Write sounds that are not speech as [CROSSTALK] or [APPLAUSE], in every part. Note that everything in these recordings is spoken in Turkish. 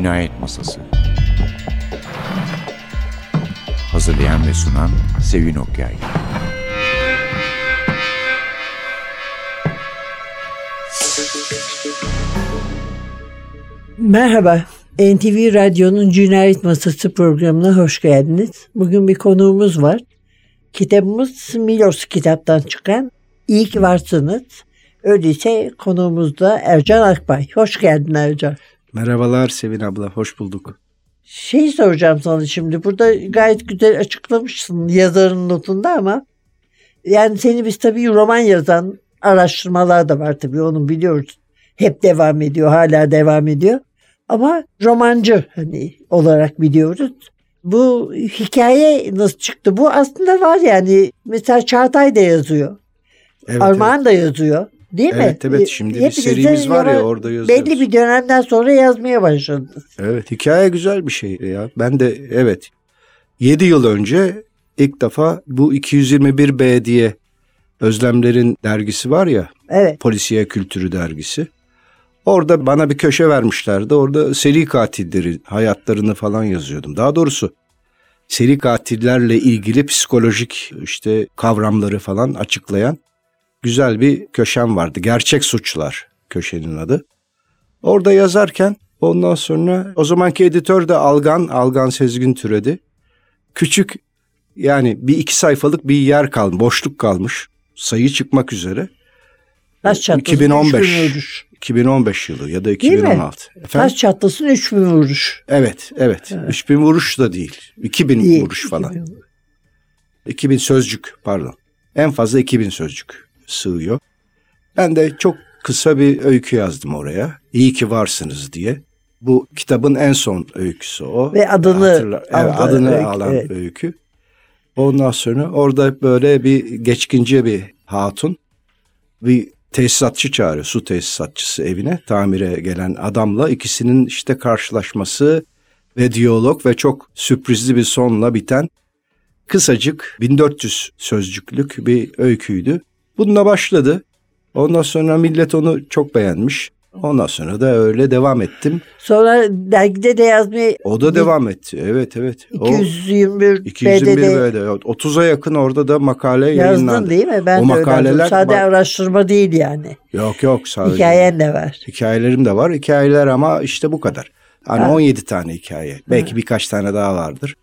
Cinayet Masası Hazırlayan ve sunan Sevin Okyay Merhaba, NTV Radyo'nun Cinayet Masası programına hoş geldiniz. Bugün bir konuğumuz var. Kitabımız Milos kitaptan çıkan İyi ki varsınız. Öyleyse konuğumuz da Ercan Akbay. Hoş geldin Ercan. Merhabalar Sevin abla, hoş bulduk. Şey soracağım sana şimdi. Burada gayet güzel açıklamışsın yazarın notunda ama yani seni biz tabii roman yazan araştırmalar da var tabii onu biliyoruz. Hep devam ediyor, hala devam ediyor. Ama romancı hani olarak biliyoruz. Bu hikaye nasıl çıktı? Bu aslında var yani. Mesela Çağatay da yazıyor. Evet, Armağan evet. da yazıyor. Değil mi? Evet evet şimdi bir Hepiniz de serimiz var ya orada yazıyoruz. Belli bir dönemden sonra yazmaya başladınız. Evet hikaye güzel bir şey ya. Ben de evet 7 yıl önce ilk defa bu 221B diye Özlemler'in dergisi var ya Evet. polisiye kültürü dergisi. Orada bana bir köşe vermişlerdi. Orada seri katilleri hayatlarını falan yazıyordum. Daha doğrusu seri katillerle ilgili psikolojik işte kavramları falan açıklayan güzel bir köşem vardı. Gerçek suçlar köşenin adı. Orada yazarken ondan sonra o zamanki editör de Algan, Algan Sezgin Türedi. Küçük yani bir iki sayfalık bir yer kalmış, boşluk kalmış. Sayı çıkmak üzere. Taş çatlasın 2015. 3000 vuruş. 2015 yılı ya da mi? 2016. Efendim? Taş çatlasın 3000 vuruş. Evet, evet. 3000 vuruş da değil. 2000 İyi. vuruş falan. 2000 vuruş. 2000 sözcük pardon. En fazla 2000 sözcük sığıyor. Ben de çok kısa bir öykü yazdım oraya. İyi ki varsınız diye. Bu kitabın en son öyküsü o. Ve adını Hatırla- evet, adını öykü, alan evet. öykü. Ondan sonra orada böyle bir geçkince bir hatun bir tesisatçı çağırıyor. Su tesisatçısı evine tamire gelen adamla ikisinin işte karşılaşması ve diyalog ve çok sürprizli bir sonla biten kısacık 1400 sözcüklük bir öyküydü. Bununla başladı. Ondan sonra millet onu çok beğenmiş. Ondan sonra da öyle devam ettim. Sonra dergide de yazmaya O da devam etti. Evet evet. O 221 221 BD'de böyle 30'a yakın orada da makale yazdın yayınlandı. değil mi? Ben O de makaleler- yazdım. Sade bak- araştırma değil yani. Yok yok sadece. Hikayen de var. Hikayelerim de var. Hikayeler ama işte bu kadar. Hani Ha. 17 tane hikaye. Belki birkaç tane daha vardır.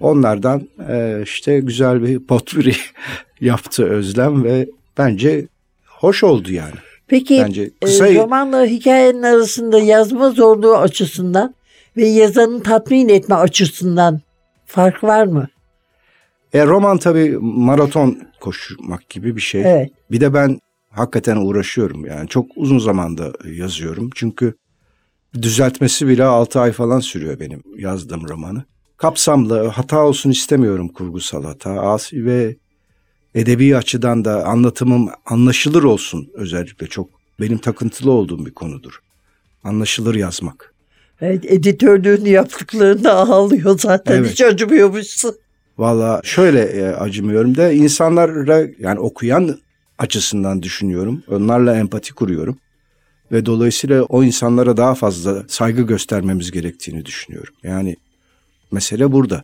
Onlardan e, işte güzel bir potpürri [LAUGHS] yaptı Özlem ve bence hoş oldu yani. Peki Bence kısa- e, romanla hikayenin arasında yazma zorluğu açısından ve yazanın tatmin etme açısından fark var mı? E, roman tabii maraton koşmak gibi bir şey. Evet. Bir de ben hakikaten uğraşıyorum yani çok uzun zamanda yazıyorum. Çünkü düzeltmesi bile 6 ay falan sürüyor benim yazdığım romanı. Kapsamlı hata olsun istemiyorum kurgusal hata ve edebi açıdan da anlatımım anlaşılır olsun özellikle çok benim takıntılı olduğum bir konudur. Anlaşılır yazmak. Evet, editörlüğünü yaptıklarında ağlıyor zaten. Evet. Hiç acımıyormuşsun. Valla şöyle e, acımıyorum da insanlara yani okuyan açısından düşünüyorum. Onlarla empati kuruyorum. Ve dolayısıyla o insanlara daha fazla saygı göstermemiz gerektiğini düşünüyorum. Yani mesele burada.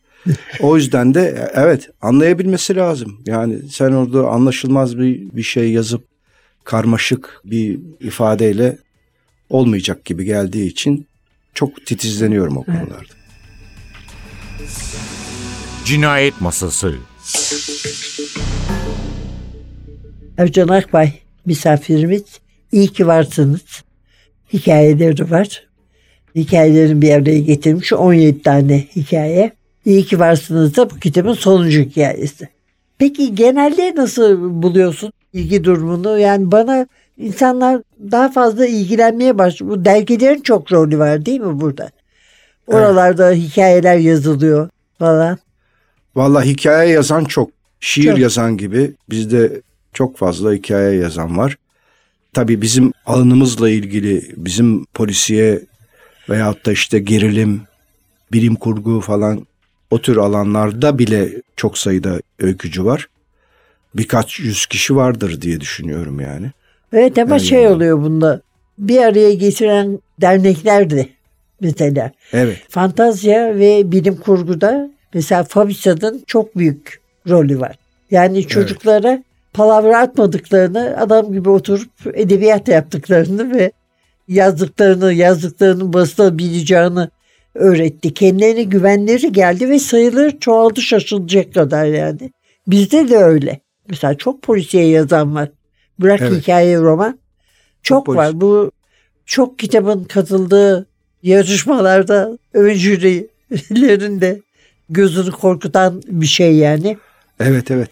O yüzden de evet anlayabilmesi lazım. Yani sen orada anlaşılmaz bir, bir şey yazıp karmaşık bir ifadeyle olmayacak gibi geldiği için çok titizleniyorum o konularda. Cinayet Masası Ercan Akbay misafirimiz. İyi ki varsınız. Hikayeleri var. Hikayelerin bir araya getirmiş 17 tane hikaye. İyi ki varsınız da bu kitabın sonuncu hikayesi. Peki genelde nasıl buluyorsun ilgi durumunu? Yani bana insanlar daha fazla ilgilenmeye başlıyor. Bu dergilerin çok rolü var değil mi burada? Oralarda hikayeler yazılıyor falan. Vallahi hikaye yazan çok. Şiir Çok. yazan gibi bizde çok fazla hikaye yazan var. Tabii bizim alanımızla ilgili bizim polisiye veyahut da işte gerilim, bilim kurgu falan o tür alanlarda bile çok sayıda öykücü var. Birkaç yüz kişi vardır diye düşünüyorum yani. Evet ama Öyle şey yani. oluyor bunda. Bir araya getiren dernekler de mesela. Evet. Fantazya ve bilim kurguda mesela Fabisa'nın çok büyük rolü var. Yani çocuklara palavra atmadıklarını, adam gibi oturup edebiyat yaptıklarını ve yazdıklarını, yazdıklarının basılabileceğini öğretti. Kendilerine güvenleri geldi ve sayıları çoğaldı şaşılacak kadar yani. Bizde de öyle. Mesela çok polisiye yazan var. Bırak Evet. hikaye roman. Çok, Çok var. polis- Bu çok kitabın katıldığı yarışmalarda ön jürilerin de gözünü korkutan bir şey yani. Evet evet.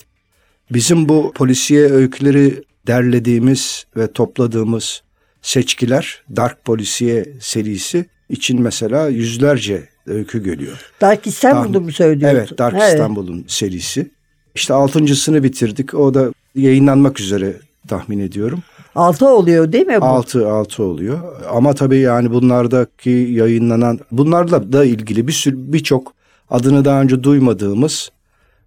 Bizim bu polisiye öyküleri derlediğimiz ve topladığımız seçkiler Dark Polisiye serisi için mesela yüzlerce öykü geliyor. Dark İstanbul'u mu söylüyorsun? Evet Dark İstanbul'un serisi. İşte altıncısını bitirdik. O da yayınlanmak üzere tahmin ediyorum. Altı oluyor değil mi bu? Altı altı oluyor. Ama tabii yani bunlardaki yayınlanan bunlarla da ilgili bir sürü birçok adını daha önce duymadığımız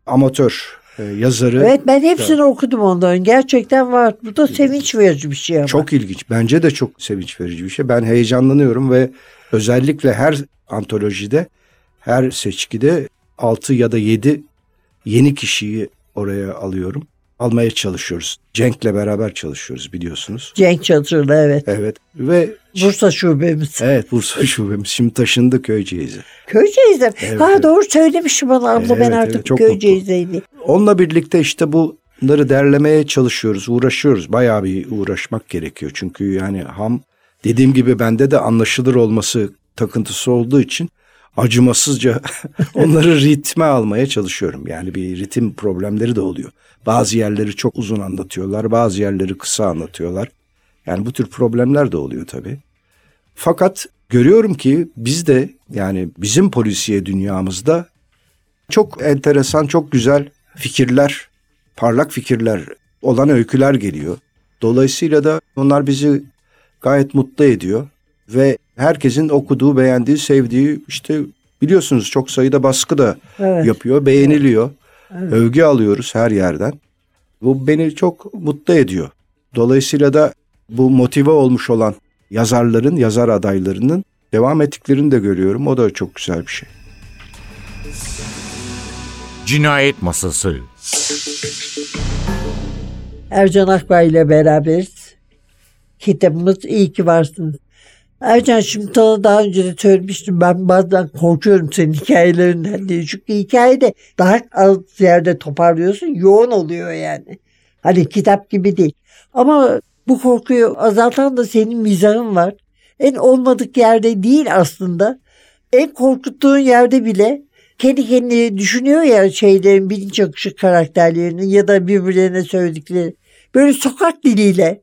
amatör e, yazarı Evet ben hepsini okudum onların. Gerçekten var. Bu da sevinç verici bir şey ama. Çok ilginç. Bence de çok sevinç verici bir şey. Ben heyecanlanıyorum ve özellikle her antolojide, her seçkide 6 ya da 7 yeni kişiyi oraya alıyorum. Almaya çalışıyoruz. Cenk'le beraber çalışıyoruz biliyorsunuz. Cenk Çatırlı evet. Evet ve Bursa şubemiz. evet Bursa [LAUGHS] şubemiz şimdi taşındı Köyceğiz'e. Köyceğiz'de. Evet, ha evet. doğru söylemiştim bana abla ben Evet, artık evet, çok Köyceğiz'deyim. Onunla birlikte işte bunları derlemeye çalışıyoruz, uğraşıyoruz. Bayağı bir uğraşmak gerekiyor. Çünkü yani ham dediğim gibi bende de anlaşılır olması takıntısı olduğu için acımasızca [LAUGHS] onları ritme almaya çalışıyorum. Yani bir ritim problemleri de oluyor. Bazı yerleri çok uzun anlatıyorlar, bazı yerleri kısa anlatıyorlar. Yani bu tür problemler de oluyor tabii. Fakat görüyorum ki biz de yani bizim polisiye dünyamızda çok enteresan, çok güzel fikirler, parlak fikirler olan öyküler geliyor. Dolayısıyla da onlar bizi gayet mutlu ediyor ve herkesin okuduğu, beğendiği, sevdiği işte biliyorsunuz çok sayıda baskı da Evet. yapıyor, beğeniliyor. Övgü alıyoruz her yerden. Bu beni çok mutlu ediyor. Dolayısıyla da bu motive olmuş olan yazarların, yazar adaylarının devam ettiklerini de görüyorum. O da çok güzel bir şey. Cinayet Masası Ercan Akbay ile beraberiz. Kitabımız İyi ki varsınız. Ercan şimdi sana daha önce de söylemiştim. Ben bazen korkuyorum senin hikayelerinden diye. Çünkü hikayede daha az yerde toparlıyorsun. Yoğun oluyor yani. Hani kitap gibi değil. Ama bu korkuyu azaltan da senin mizahın var. En olmadık yerde değil aslında. En korkuttuğun yerde bile kendi kendine düşünüyor ya şeylerin bilinç akışı karakterlerinin ya da birbirlerine söyledikleri. Böyle sokak diliyle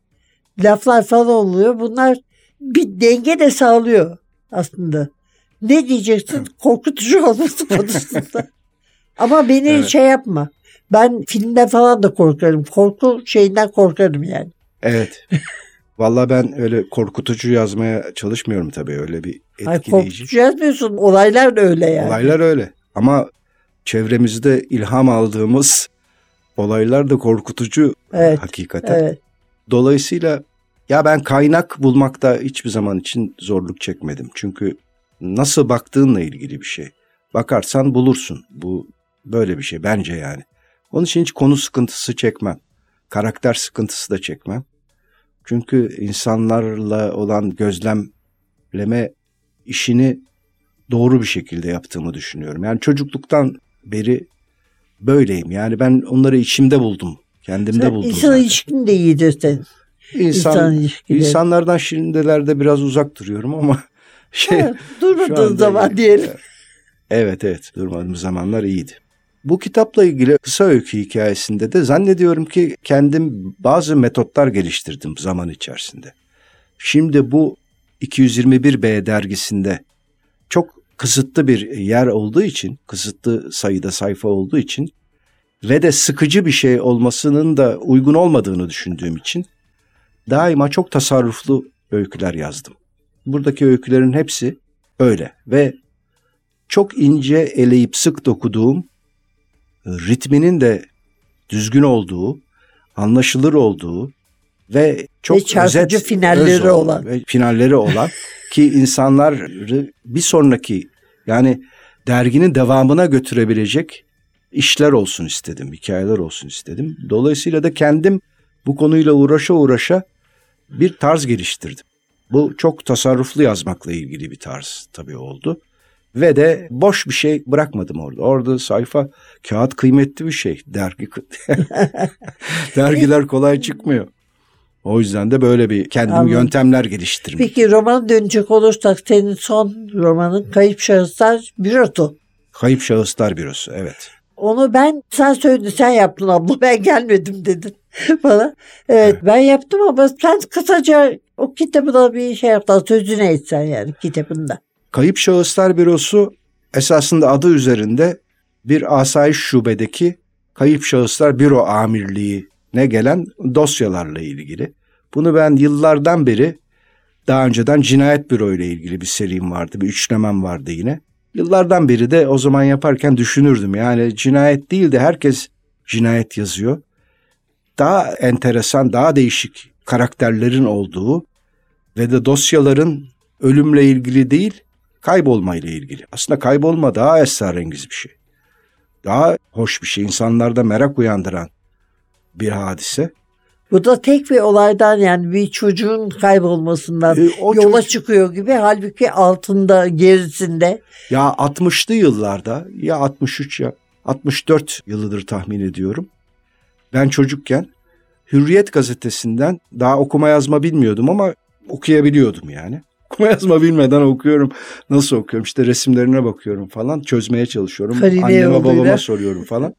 laflar falan oluyor. Bunlar bir denge de sağlıyor aslında. Ne diyeceksin? Korkutucu olması [LAUGHS] konusunda. Ama beni Evet. şey yapma. Ben filmden falan da korkarım. Korku şeyinden korkarım yani. Evet. [LAUGHS] Vallahi ben öyle korkutucu yazmaya çalışmıyorum tabii öyle bir etkileyici. korkutucu yazmıyorsun. Olaylar öyle yani. Olaylar öyle. Ama çevremizde ilham aldığımız olaylar da korkutucu Evet, hakikaten. Evet. Dolayısıyla ya ben kaynak bulmakta hiçbir zaman için zorluk çekmedim. Çünkü nasıl baktığınla ilgili bir şey. Bakarsan bulursun. Bu böyle bir şey bence yani. Onun için hiç konu sıkıntısı çekmem. Karakter sıkıntısı da çekmem. Çünkü insanlarla olan gözlemleme işini doğru bir şekilde yaptığımı düşünüyorum. Yani çocukluktan beri böyleyim. Yani ben onları içimde buldum. Kendimde Sen buldum insan zaten. ilişkin de iyidir senin. İnsan, İnsan ilişkileri. insanlardan şirindelerde biraz uzak duruyorum ama [LAUGHS] şey Ha, durmadığın zaman iyi. diyelim. Evet evet durmadığım zamanlar iyiydi. Bu kitapla ilgili kısa öykü hikayesinde de zannediyorum ki kendim bazı metotlar geliştirdim zaman içerisinde. Şimdi bu 221B dergisinde çok kısıtlı bir yer olduğu için, kısıtlı sayıda sayfa olduğu için ve de sıkıcı bir şey olmasının da uygun olmadığını düşündüğüm için daima çok tasarruflu öyküler yazdım. Buradaki öykülerin hepsi öyle ve çok ince eleyip sık dokuduğum, ritminin de düzgün olduğu, anlaşılır olduğu ve çok Ve çarpıcı özet, finalleri öz olan. ve finalleri olan [LAUGHS] ki insanları bir sonraki yani derginin devamına götürebilecek işler olsun istedim, hikayeler olsun istedim. Dolayısıyla da kendim bu konuyla uğraşa uğraşa bir tarz geliştirdim. Bu çok tasarruflu yazmakla ilgili bir tarz tabii oldu. Ve de boş bir şey bırakmadım orada. Orada sayfa kağıt kıymetli bir şey. Dergi [LAUGHS] dergiler kolay çıkmıyor. O yüzden de böyle bir kendim Anladım. yöntemler geliştirdim. Peki roman dönecek olursak senin son romanın Kayıp Şahıslar Bürosu. Kayıp Şahıslar Bürosu evet. Onu ben sen söyledin sen yaptın abla ben gelmedim dedin [LAUGHS] bana. Evet ben yaptım ama sen kısaca o kitabına bir şey yaptın sözünü etsen yani kitabında. Kayıp Şahıslar Bürosu esasında adı üzerinde bir asayiş şubedeki Kayıp Şahıslar Büro Amirliği'ne gelen dosyalarla ilgili. Bunu ben yıllardan beri daha önceden cinayet büro ile ilgili bir serim vardı, bir üçlemem vardı yine. Yıllardan beri de o zaman yaparken düşünürdüm. Yani cinayet değil de herkes cinayet yazıyor. Daha enteresan, daha değişik karakterlerin olduğu ve de dosyaların ölümle ilgili değil, kaybolmayla ilgili. Aslında kaybolma daha esrarengiz bir şey. Daha hoş bir şey. İnsanlarda merak uyandıran bir hadise. Bu da tek bir olaydan yani bir çocuğun kaybolmasından Ee, o yola çocuk- çıkıyor gibi halbuki altında gerisinde Ya 60'lı yıllarda ya 63 ya 64 yılıdır tahmin ediyorum. Ben çocukken Hürriyet gazetesinden daha okuma yazma bilmiyordum ama okuyabiliyordum yani. [LAUGHS] Okuma yazma bilmeden okuyorum. Nasıl okuyorum? İşte resimlerine bakıyorum falan. Çözmeye çalışıyorum. Karine Anneme yoluyla. babama soruyorum falan.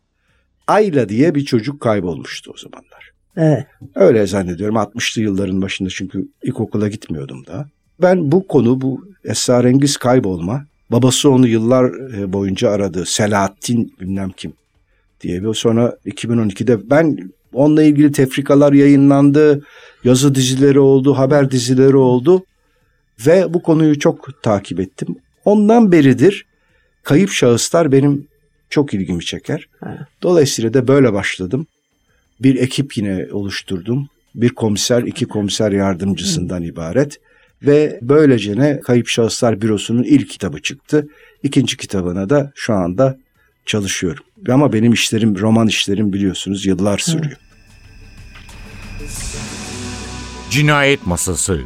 Ayla diye bir çocuk kaybolmuştu o zamanlar. Evet. Öyle zannediyorum 60'lı yılların başında çünkü ilkokula gitmiyordum daha. Ben bu konu bu esrarengiz kaybolma babası onu yıllar e, boyunca aradı. Selahattin bilmem kim diye bir sonra 2012'de ben onunla ilgili tefrikalar yayınlandı. Yazı dizileri oldu, haber dizileri oldu ve bu konuyu çok takip ettim. Ondan beridir kayıp şahıslar benim çok ilgimi çeker. Dolayısıyla da böyle başladım. Bir ekip yine oluşturdum. Bir komiser, iki komiser yardımcısından ibaret. Ve böylece ne Kayıp Şahıslar Bürosu'nun ilk kitabı çıktı. İkinci kitabına da şu anda çalışıyorum. Ama benim işlerim, roman işlerim biliyorsunuz yıllar sürüyor. Cinayet Masası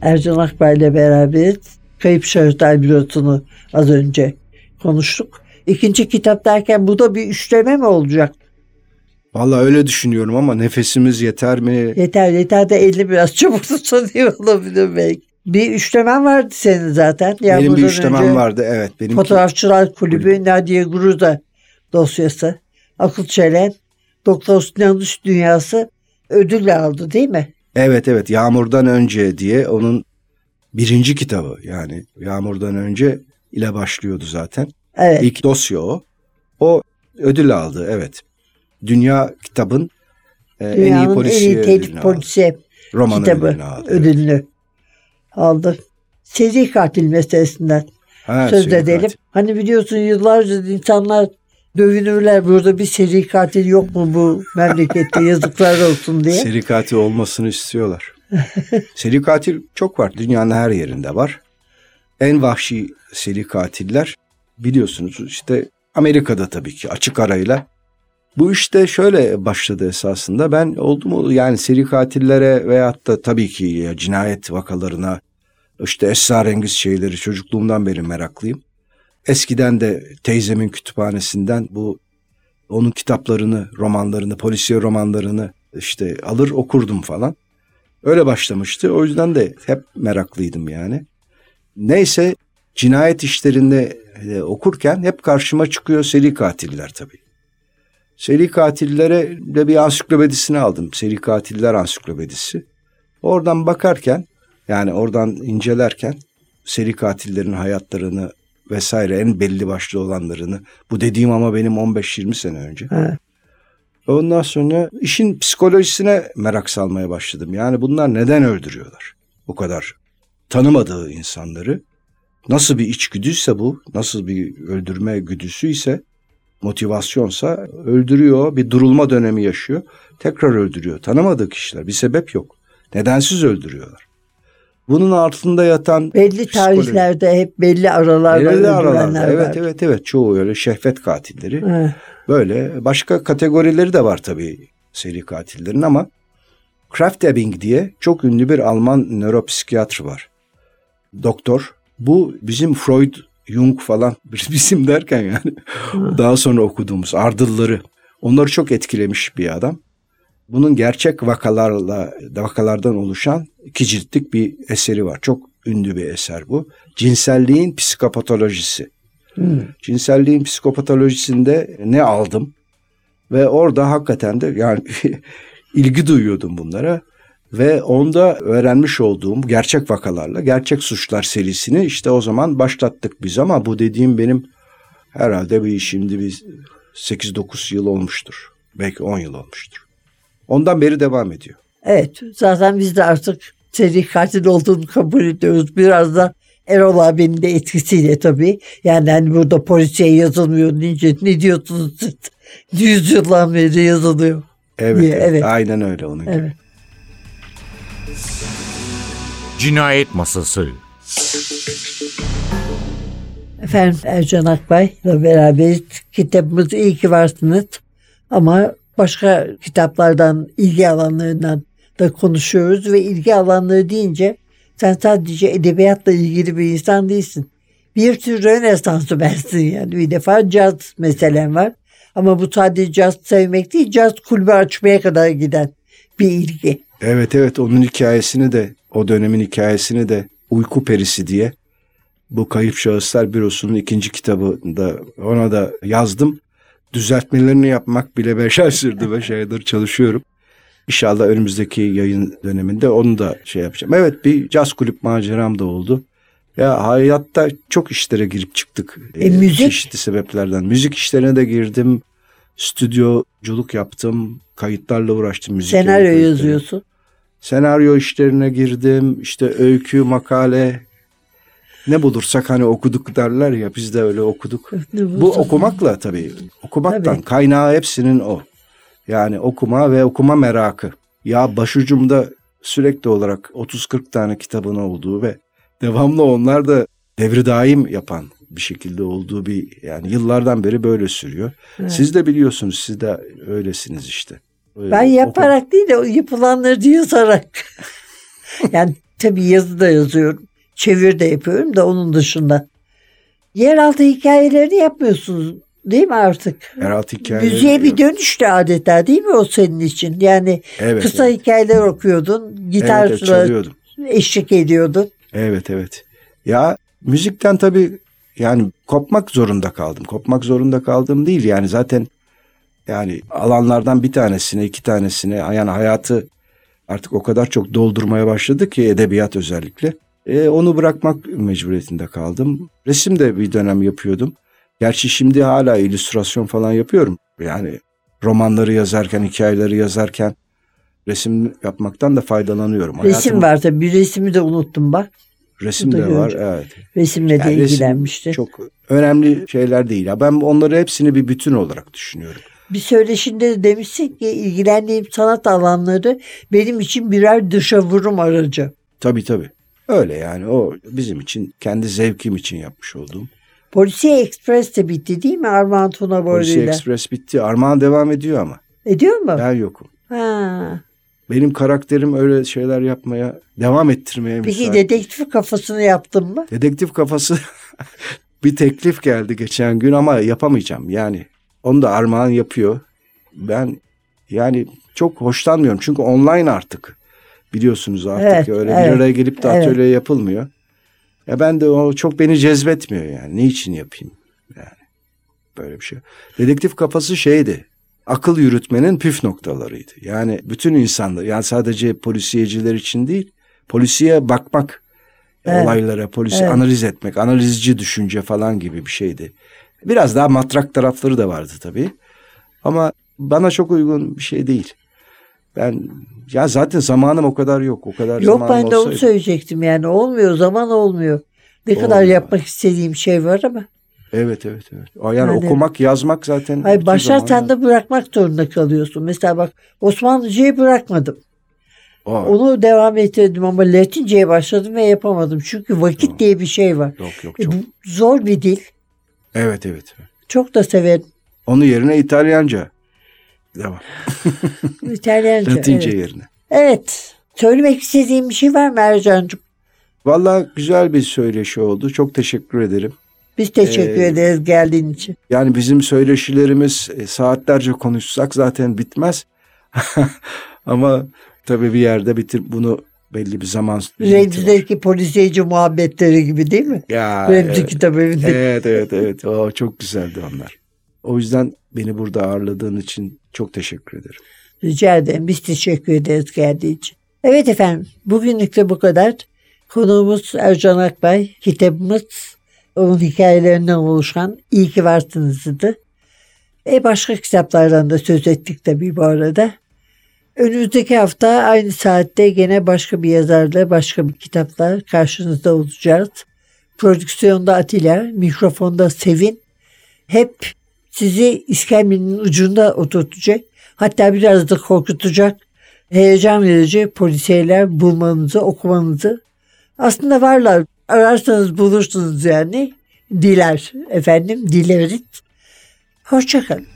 Ercan Akbay ile beraber Kayıp Şahıslar Bürosu'nu az önce konuştuk. İkinci kitap derken bu da bir üçleme mi olacak? Vallahi öyle düşünüyorum ama nefesimiz yeter mi? Yeter yeter de elini biraz [LAUGHS] çabuk tutsa diye olabilir belki. Bir üçlemen vardı senin zaten. benim bir üçlemem önce vardı evet. Benimki, Fotoğrafçılar Kulübü, Nadia Gruza dosyası, Akıl Çelen, Doktor Yanlış Dünyası ödül aldı değil mi? Evet evet Yağmurdan Önce diye onun birinci kitabı yani Yağmurdan Önce ile başlıyordu zaten. Evet. İlk dosya o. O ödül aldı evet. Dünya kitabın e, en iyi Dünyanın en iyi aldı. polisiye Roman kitabı ödülünü aldı. evet. aldı. Seri katil meselesinden Ha, söz edelim. katil. Hani biliyorsun yıllarca insanlar dövünürler burada bir seri katil yok mu bu memlekette [LAUGHS] yazıklar olsun diye. Seri katil olmasını istiyorlar. [LAUGHS] seri katil çok var. Dünyanın her yerinde var. En vahşi seri katiller biliyorsunuz işte Amerika'da tabii ki açık arayla. Bu işte şöyle başladı esasında. Ben oldum oldu yani seri katillere veyahut da tabii ki cinayet vakalarına işte esrarengiz şeyleri çocukluğumdan beri meraklıyım. Eskiden de teyzemin kütüphanesinden bu onun kitaplarını, romanlarını, polisiye romanlarını işte alır okurdum falan. Öyle başlamıştı. O yüzden de hep meraklıydım yani. Neyse cinayet işlerinde e, okurken hep karşıma çıkıyor seri katiller tabii. Seri katillere de bir ansiklopedisini aldım. Seri katiller ansiklopedisi. Oradan bakarken yani oradan incelerken seri katillerin hayatlarını vesaire en belli başlı olanlarını bu dediğim ama benim 15-20 sene önce. Ha. Ondan sonra işin psikolojisine merak salmaya başladım. Yani bunlar neden öldürüyorlar? Bu kadar tanımadığı insanları. Nasıl bir içgüdüyse bu, nasıl bir öldürme güdüsüyse, motivasyonsa öldürüyor, bir durulma dönemi yaşıyor, tekrar öldürüyor. Tanımadığı kişiler, bir sebep yok. Nedensiz öldürüyorlar. Bunun altında yatan Belli tarihlerde hep belli aralarda belirli aralarda. Evet var. evet evet çoğu öyle şehvet katilleri. Ha, Böyle başka kategorileri de var tabii seri katillerin ama Krafft-Ebing diye çok ünlü bir Alman nöropsikiyatr var. Doktor. Bu bizim Freud, Jung falan [LAUGHS] bizim derken yani daha sonra okuduğumuz ardılları. Onları çok etkilemiş bir adam. Bunun gerçek vakalarla vakalardan oluşan iki ciltlik bir eseri var. Çok ünlü bir eser bu. Cinselliğin psikopatolojisi. hmm. Cinselliğin psikopatolojisinde ne aldım? Ve orada hakikaten de yani [LAUGHS] ilgi duyuyordum bunlara. Ve onda öğrenmiş olduğum gerçek vakalarla gerçek suçlar serisini işte o zaman başlattık biz ama bu dediğim benim herhalde bir şimdi bir 8-9 yıl olmuştur. Belki 10 yıl olmuştur. Ondan beri devam ediyor. Evet zaten biz de artık seri katil olduğunu kabul ediyoruz. Biraz da Erol abinin de etkisiyle tabii. Yani hani burada polisiye yazılmıyor deyince ne diyorsunuz siz? Yüzyıldan beri yazılıyor. Evet, Diye, evet. evet. aynen öyle onun gibi. Cinayet Masası Efendim Ercan Akbay'la beraber kitabımız İyi ki varsınız. Ama başka kitaplardan, ilgi alanlarından da konuşuyoruz ve ilgi alanları deyince sen sadece edebiyatla ilgili bir insan değilsin. Bir tür Rönesans'ı bensin yani. Bir defa caz meselen var. Ama bu sadece caz sevmek değil, caz kulübü açmaya kadar giden bir ilgi. Evet evet onun hikayesini de o dönemin hikayesini de Uyku Perisi diye bu Kayıp Şahıslar Bürosu'nun ikinci kitabında ona da yazdım. Düzeltmelerini yapmak bile beş ay sürdü. Beş aydır çalışıyorum. İnşallah önümüzdeki yayın döneminde onu da şey yapacağım. Evet bir caz kulüp maceram da oldu. Ya hayatta çok işlere girip çıktık. E, Ee, müzik? Çeşitli sebeplerden. Müzik işlerine de girdim. Stüdyoculuk yaptım. Kayıtlarla uğraştım. Müzik Senaryo yazıyorsun. Senaryo işlerine girdim. İşte öykü, makale ne bulursak hani okuduk derler ya biz de öyle okuduk. Bu okumakla tabii. Okumaktan Tabii. kaynağı hepsinin o. Yani okuma ve okuma merakı. Ya başucumda sürekli olarak 30-40 tane kitabın olduğu ve devamlı onlar da devri daim yapan bir şekilde olduğu bir yani yıllardan beri böyle sürüyor. Evet. Siz de biliyorsunuz siz de öylesiniz işte. Ben oku- yaparak değil de yapılanları da yazarak. [LAUGHS] yani tabii yazı da yazıyorum. Çevir de yapıyorum da onun dışında. Yeraltı hikayelerini yapmıyorsunuz değil mi artık? Yeraltı hikayeleri Müziğe bir dönüştü adeta değil mi o senin için? Yani Evet, kısa evet. hikayeler okuyordun, Evet, evet, gitarla çalıyordum. eşlik ediyordun. Evet evet. Ya müzikten tabii yani kopmak zorunda kaldım. Kopmak zorunda kaldım değil yani zaten yani alanlardan bir tanesine iki tanesine yani hayatı artık o kadar çok doldurmaya başladı ki edebiyat özellikle. E, onu bırakmak mecburiyetinde kaldım. Resim de bir dönem yapıyordum. Gerçi şimdi hala illüstrasyon falan yapıyorum. Yani romanları yazarken, hikayeleri yazarken resim yapmaktan da faydalanıyorum. Resim Hayatım- var tabii. Bir resmi de unuttum bak. Resim de var evet. Resimle de Yani resim ilgilenmişti. Çok önemli şeyler değil. Ben onları hepsini bir bütün olarak düşünüyorum. Bir söyleşinde de demişsin ki ilgilendiğim sanat alanları benim için birer dışa vurum aracı. Tabii tabii. Öyle yani o bizim için kendi zevkim için yapmış olduğum. Polisiye Express de bitti değil mi Armağan Tuna Boylu'yla? Express bitti. Armağan devam ediyor ama. Ediyor mu? Ben yokum. Ha. Benim karakterim öyle şeyler yapmaya, devam ettirmeye Peki müsait. dedektif kafasını yaptın mı? Dedektif kafası [LAUGHS] bir teklif geldi geçen gün ama yapamayacağım. Yani onu da Armağan yapıyor. Ben yani çok hoşlanmıyorum. Çünkü online artık. Biliyorsunuz artık Evet, öyle evet, bir araya gelip de evet. atölye yapılmıyor. Ya ben de o çok beni cezbetmiyor yani. Ne için yapayım? Yani böyle bir şey. Dedektif kafası şeydi. Akıl yürütmenin püf noktalarıydı. Yani bütün insanlar yani sadece polisiyeciler için değil, polisiye bakmak Evet. olaylara, polisi Evet. analiz etmek, analizci düşünce falan gibi bir şeydi. Biraz daha matrak tarafları da vardı tabii. Ama bana çok uygun bir şey değil. Ben ya zaten zamanım o kadar yok. O kadar Yok zamanım ben de onu olsaydı- söyleyecektim yani olmuyor zaman olmuyor. Ne kadar Olmuyor. yapmak istediğim şey var ama. Evet evet evet. Yani, Yani- okumak, yazmak zaten. Hayır başlarsan da bırakmak zorunda kalıyorsun. Mesela bak Osmanlıcayı bırakmadım. O. Onu devam ettirdim ama Latince'ye başladım ve yapamadım. Çünkü vakit diye bir şey var. Yok yok E, çok. bu zor bir dil. Evet evet. Çok da severim. Onun yerine İtalyanca. Devam. [LAUGHS] İtalyanca. Latince evet. yerine. evet. Söylemek istediğim bir şey var mı Ercan'cığım? Valla güzel bir söyleşi oldu. Çok teşekkür ederim. Biz teşekkür Ee, ederiz geldiğin için. Yani bizim söyleşilerimiz e, saatlerce konuşsak zaten bitmez. [LAUGHS] Ama tabii bir yerde bitir bunu belli bir zaman. Remzi'deki polisiyeci muhabbetleri gibi değil mi? Ya, Remzi evet. kitap evinde. evet evet evet. O çok güzeldi onlar. O yüzden beni burada ağırladığın için çok teşekkür ederim. Rica ederim. Biz teşekkür ederiz geldiği için. Evet efendim. Bugünlük de bu kadar. Konuğumuz Ercan Akbay. Kitabımız onun hikayelerinden oluşan İyi ki varsınızdı. E başka kitaplardan da söz ettik tabii bu arada. Önümüzdeki hafta aynı saatte gene başka bir yazarla başka bir kitapla karşınızda olacağız. Prodüksiyonda Atilla, mikrofonda Sevin. Hep sizi iskemlenin ucunda oturtacak. Hatta biraz da korkutacak. Heyecan verici polisiyeler bulmanızı, okumanızı. Aslında varlar. Ararsanız bulursunuz yani. Diler efendim, dileriz. Hoşçakalın.